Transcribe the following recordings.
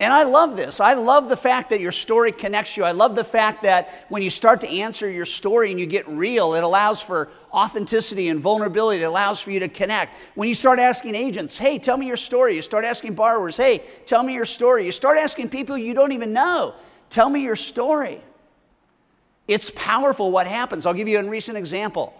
And I love this. I love the fact that your story connects you. I love the fact that when you start to answer your story and you get real, it allows for authenticity and vulnerability. It allows for you to connect. When you start asking agents, hey, tell me your story. You start asking borrowers, hey, tell me your story. You start asking people you don't even know, tell me your story. It's powerful what happens. I'll give you a recent example.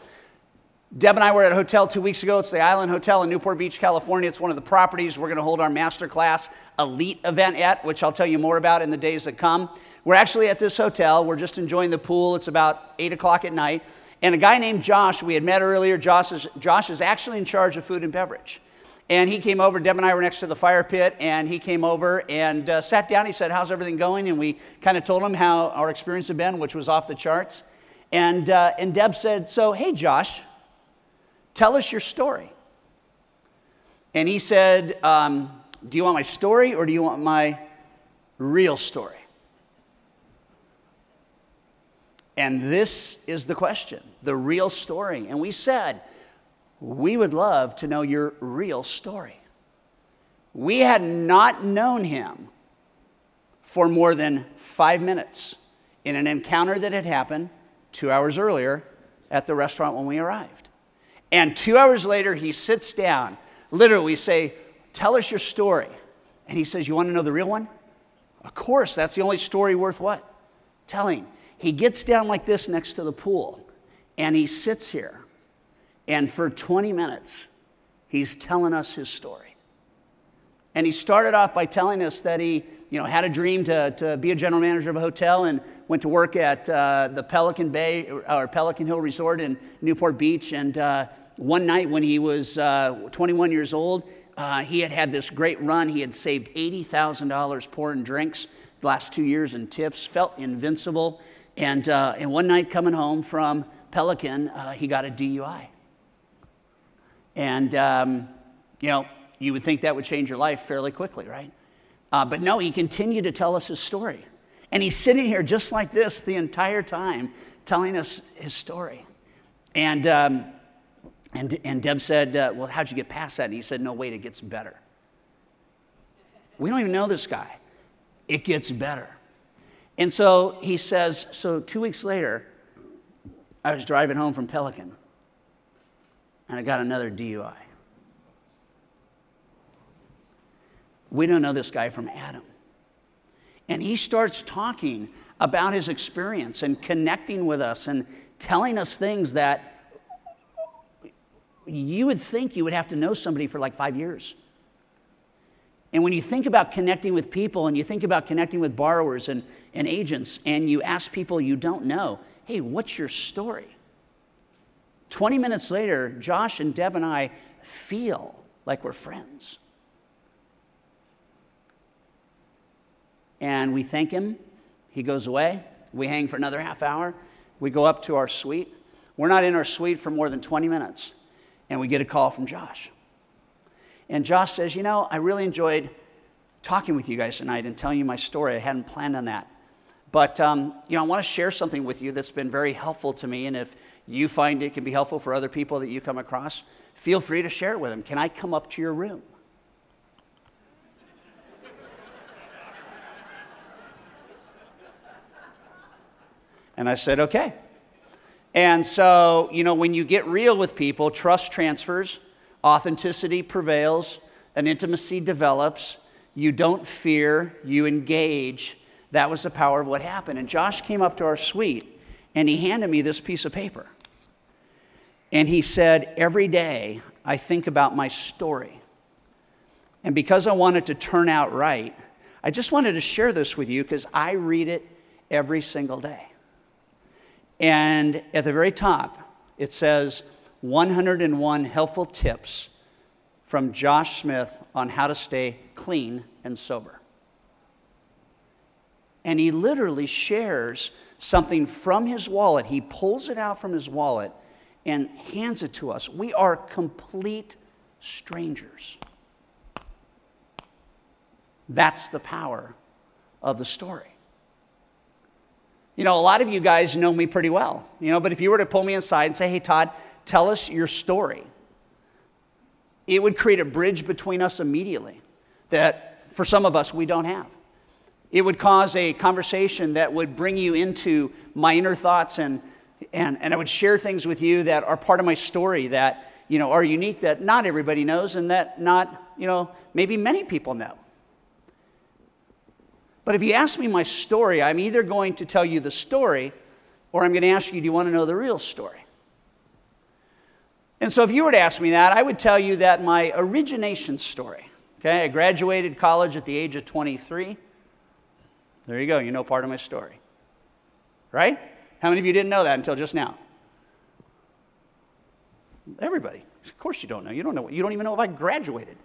Deb and I were at a hotel two weeks ago. It's the Island Hotel in Newport Beach, California. It's one of the properties we're going to hold our masterclass elite event at, which I'll tell you more about in the days that come. We're actually at this hotel. We're just enjoying the pool. It's about 8 o'clock at night. And a guy named Josh, we had met earlier, Josh is, Josh is actually in charge of food and beverage. And he came over, Deb and I were next to the fire pit, and he came over and uh, sat down. He said, How's everything going? And we kind of told him how our experience had been, which was off the charts. And, uh, and Deb said, So, hey, Josh, Tell us your story. And he said, um, Do you want my story or do you want my real story? And this is the question the real story. And we said, We would love to know your real story. We had not known him for more than five minutes in an encounter that had happened two hours earlier at the restaurant when we arrived. And two hours later, he sits down. Literally, we say, Tell us your story. And he says, You want to know the real one? Of course, that's the only story worth what? Telling. He gets down like this next to the pool and he sits here. And for 20 minutes, he's telling us his story. And he started off by telling us that he you know, had a dream to, to be a general manager of a hotel and went to work at uh, the Pelican Bay or Pelican Hill Resort in Newport Beach. And uh, one night when he was uh, 21 years old, uh, he had had this great run. He had saved $80,000 pouring drinks the last two years in tips, felt invincible. And, uh, and one night coming home from Pelican, uh, he got a DUI. And, um, you know, you would think that would change your life fairly quickly, right? Uh, but no, he continued to tell us his story. And he's sitting here just like this the entire time, telling us his story. And um, and, and Deb said, uh, Well, how'd you get past that? And he said, No, wait, it gets better. We don't even know this guy. It gets better. And so he says, So two weeks later, I was driving home from Pelican and I got another DUI. We don't know this guy from Adam. And he starts talking about his experience and connecting with us and telling us things that you would think you would have to know somebody for like five years. And when you think about connecting with people and you think about connecting with borrowers and, and agents, and you ask people you don't know, hey, what's your story? 20 minutes later, Josh and Deb and I feel like we're friends. And we thank him. He goes away. We hang for another half hour. We go up to our suite. We're not in our suite for more than 20 minutes and we get a call from Josh. And Josh says, You know, I really enjoyed talking with you guys tonight and telling you my story. I hadn't planned on that. But, um, you know, I want to share something with you that's been very helpful to me. And if you find it can be helpful for other people that you come across, feel free to share it with them. Can I come up to your room? And I said, okay. And so, you know, when you get real with people, trust transfers, authenticity prevails, an intimacy develops. You don't fear, you engage. That was the power of what happened. And Josh came up to our suite and he handed me this piece of paper. And he said, Every day I think about my story. And because I wanted to turn out right, I just wanted to share this with you because I read it every single day. And at the very top, it says 101 helpful tips from Josh Smith on how to stay clean and sober. And he literally shares something from his wallet. He pulls it out from his wallet and hands it to us. We are complete strangers. That's the power of the story. You know, a lot of you guys know me pretty well, you know, but if you were to pull me aside and say, hey, Todd, tell us your story, it would create a bridge between us immediately that for some of us we don't have. It would cause a conversation that would bring you into my inner thoughts and, and, and I would share things with you that are part of my story that, you know, are unique that not everybody knows and that not, you know, maybe many people know. But if you ask me my story, I'm either going to tell you the story or I'm going to ask you, do you want to know the real story? And so if you were to ask me that, I would tell you that my origination story, okay, I graduated college at the age of 23. There you go, you know part of my story. Right? How many of you didn't know that until just now? Everybody. Of course you don't know. You don't know. You don't even know if I graduated.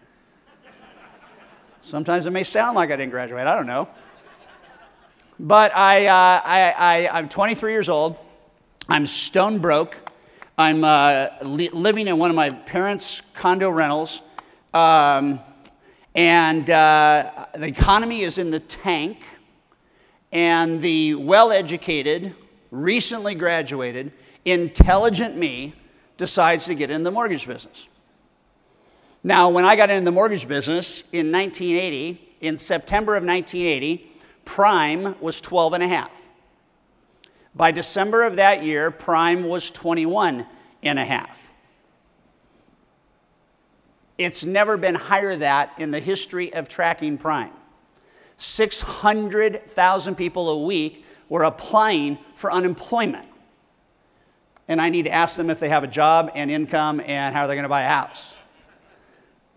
Sometimes it may sound like I didn't graduate. I don't know. But I, uh, I, I, I'm 23 years old. I'm stone broke. I'm uh, li- living in one of my parents' condo rentals. Um, and uh, the economy is in the tank. And the well educated, recently graduated, intelligent me decides to get in the mortgage business. Now, when I got into the mortgage business in 1980, in September of 1980, prime was 12 and a half. By December of that year, prime was 21 and a half. It's never been higher that in the history of tracking prime. 600,000 people a week were applying for unemployment. And I need to ask them if they have a job and income and how they're going to buy a house.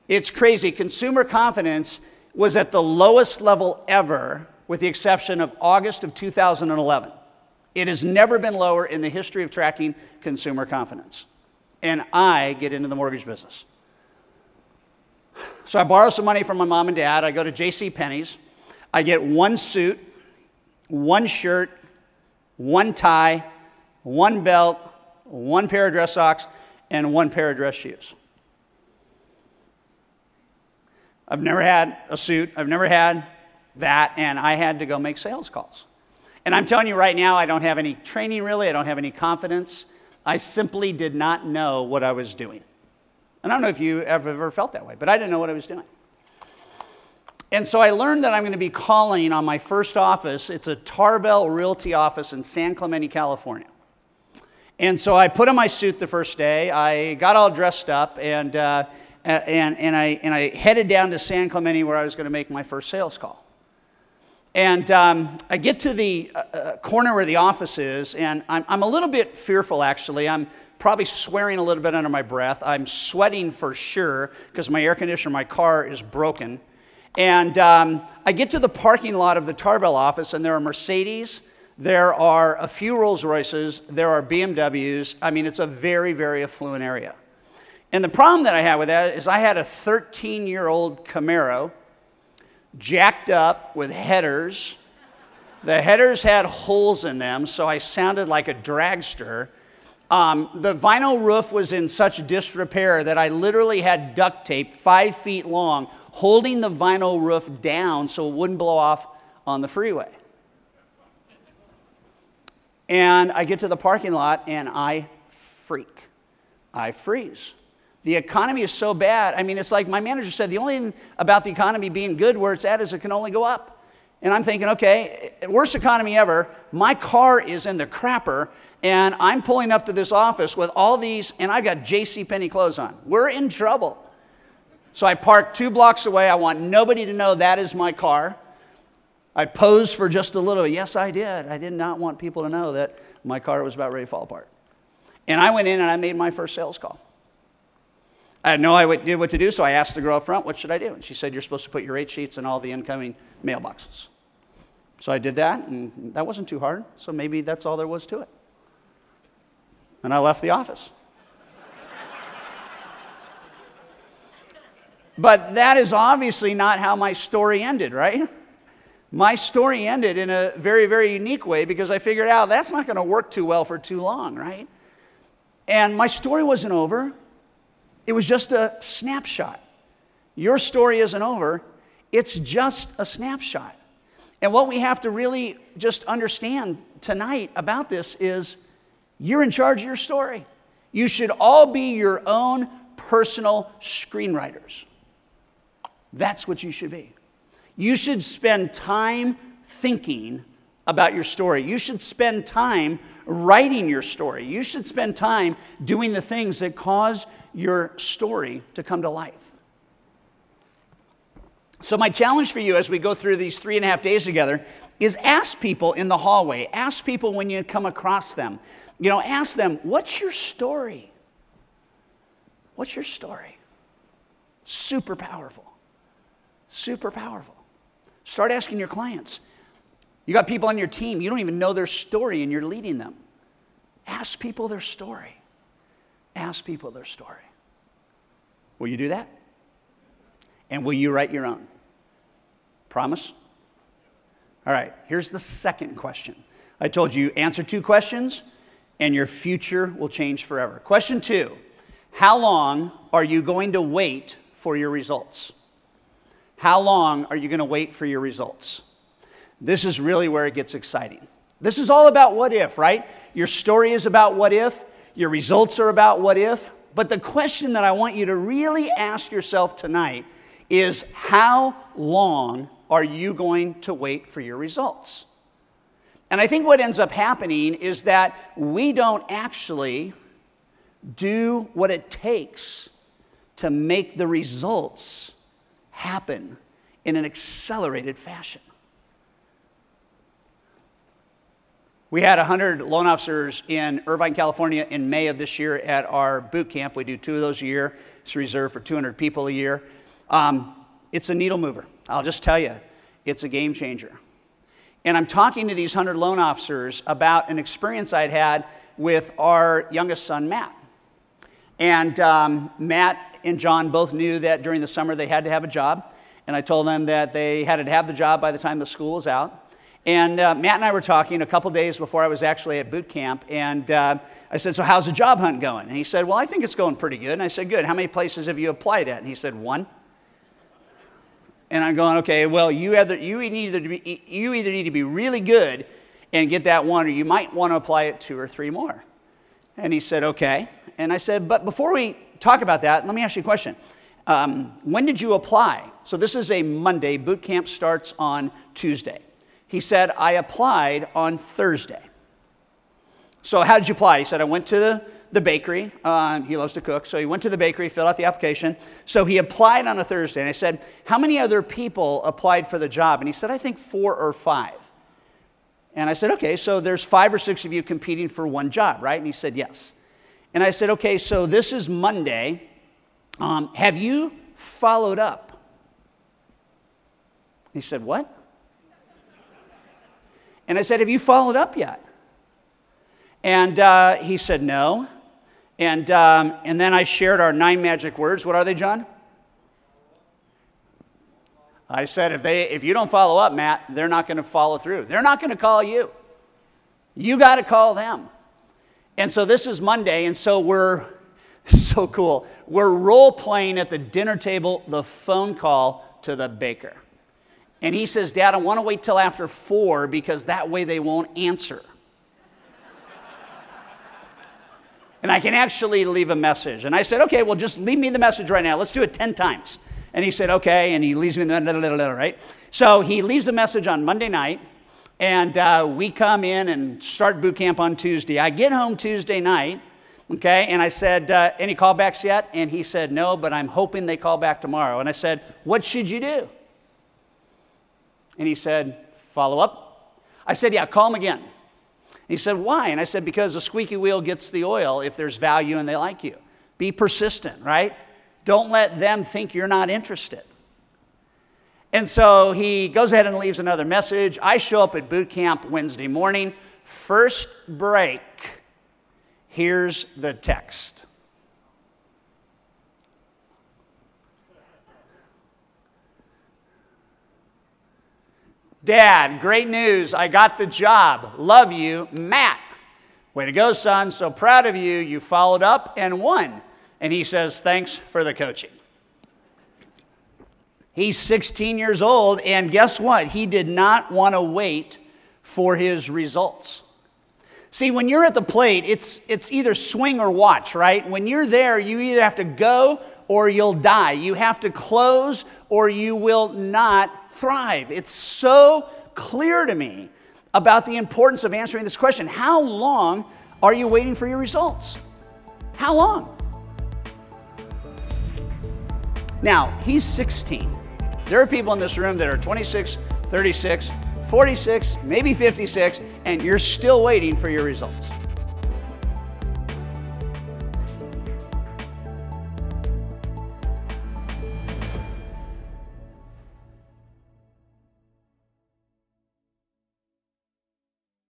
It's crazy. Consumer confidence was at the lowest level ever, with the exception of August of 2011. It has never been lower in the history of tracking consumer confidence. And I get into the mortgage business. So I borrow some money from my mom and dad. I go to J.C. Penney's. I get one suit, one shirt, one tie, one belt, one pair of dress socks, and one pair of dress shoes. I've never had a suit, I've never had that, and I had to go make sales calls. And I'm telling you right now, I don't have any training really, I don't have any confidence. I simply did not know what I was doing. And I don't know if you have ever felt that way, but I didn't know what I was doing. And so I learned that I'm going to be calling on my first office. It's a Tarbell Realty office in San Clemente, California. And so I put on my suit the first day. I got all dressed up, and uh, and, and, I, and I headed down to San Clemente where I was going to make my first sales call. And um, I get to the uh, uh, corner where the office is, and I'm, I'm a little bit fearful actually. I'm probably swearing a little bit under my breath. I'm sweating for sure because my air conditioner, my car is broken. And um, I get to the parking lot of the Tarbell office, and there are Mercedes, there are a few Rolls Royces, there are BMWs. I mean, it's a very, very affluent area. And the problem that I had with that is I had a 13 year old Camaro jacked up with headers. The headers had holes in them, so I sounded like a dragster. Um, the vinyl roof was in such disrepair that I literally had duct tape five feet long holding the vinyl roof down so it wouldn't blow off on the freeway. And I get to the parking lot and I freak. I freeze. The economy is so bad. I mean, it's like my manager said the only thing about the economy being good where it's at is it can only go up. And I'm thinking, okay, worst economy ever. My car is in the crapper, and I'm pulling up to this office with all these, and I've got J.C. Penney clothes on. We're in trouble. So I park two blocks away. I want nobody to know that is my car. I posed for just a little. Yes, I did. I did not want people to know that my car was about ready to fall apart. And I went in and I made my first sales call. I had no idea what to do, so I asked the girl up front, What should I do? And she said, You're supposed to put your rate sheets in all the incoming mailboxes. So I did that, and that wasn't too hard, so maybe that's all there was to it. And I left the office. but that is obviously not how my story ended, right? My story ended in a very, very unique way because I figured out that's not going to work too well for too long, right? And my story wasn't over, it was just a snapshot. Your story isn't over, it's just a snapshot. And what we have to really just understand tonight about this is you're in charge of your story. You should all be your own personal screenwriters. That's what you should be. You should spend time thinking about your story. You should spend time writing your story. You should spend time doing the things that cause your story to come to life. So, my challenge for you as we go through these three and a half days together is ask people in the hallway, ask people when you come across them, you know, ask them, what's your story? What's your story? Super powerful. Super powerful. Start asking your clients. You got people on your team, you don't even know their story and you're leading them. Ask people their story. Ask people their story. Will you do that? And will you write your own? Promise? All right, here's the second question. I told you answer two questions and your future will change forever. Question two How long are you going to wait for your results? How long are you going to wait for your results? This is really where it gets exciting. This is all about what if, right? Your story is about what if, your results are about what if. But the question that I want you to really ask yourself tonight is how long are you going to wait for your results? And I think what ends up happening is that we don't actually do what it takes to make the results happen in an accelerated fashion. We had 100 loan officers in Irvine, California in May of this year at our boot camp. We do two of those a year. It's reserved for 200 people a year. Um, it's a needle mover. I'll just tell you, it's a game changer. And I'm talking to these 100 loan officers about an experience I'd had with our youngest son, Matt. And um, Matt and John both knew that during the summer they had to have a job. And I told them that they had to have the job by the time the school was out. And uh, Matt and I were talking a couple days before I was actually at boot camp. And uh, I said, So, how's the job hunt going? And he said, Well, I think it's going pretty good. And I said, Good. How many places have you applied at? And he said, One. And I'm going, okay, well, you either, you, either be, you either need to be really good and get that one, or you might want to apply it two or three more. And he said, okay. And I said, but before we talk about that, let me ask you a question. Um, when did you apply? So this is a Monday. Boot camp starts on Tuesday. He said, I applied on Thursday. So how did you apply? He said, I went to the the bakery. Uh, he loves to cook. So he went to the bakery, filled out the application. So he applied on a Thursday. And I said, How many other people applied for the job? And he said, I think four or five. And I said, Okay, so there's five or six of you competing for one job, right? And he said, Yes. And I said, Okay, so this is Monday. Um, have you followed up? He said, What? And I said, Have you followed up yet? And uh, he said, No. And, um, and then I shared our nine magic words. What are they, John? I said, if, they, if you don't follow up, Matt, they're not going to follow through. They're not going to call you. You got to call them. And so this is Monday, and so we're so cool. We're role playing at the dinner table the phone call to the baker. And he says, Dad, I want to wait till after four because that way they won't answer. and I can actually leave a message. And I said, okay, well, just leave me the message right now. Let's do it 10 times. And he said, okay. And he leaves me the, message, right? So he leaves a message on Monday night. And uh, we come in and start boot camp on Tuesday. I get home Tuesday night, okay, and I said, uh, Any callbacks yet? And he said, No, but I'm hoping they call back tomorrow. And I said, What should you do? And he said, Follow up. I said, Yeah, call him again. He said, Why? And I said, Because the squeaky wheel gets the oil if there's value and they like you. Be persistent, right? Don't let them think you're not interested. And so he goes ahead and leaves another message. I show up at boot camp Wednesday morning. First break. Here's the text. Dad, great news. I got the job. Love you, Matt. Way to go, son. So proud of you. You followed up and won. And he says, Thanks for the coaching. He's 16 years old, and guess what? He did not want to wait for his results. See, when you're at the plate, it's, it's either swing or watch, right? When you're there, you either have to go or you'll die. You have to close or you will not thrive. It's so clear to me about the importance of answering this question How long are you waiting for your results? How long? Now, he's 16. There are people in this room that are 26, 36, 46, maybe 56, and you're still waiting for your results.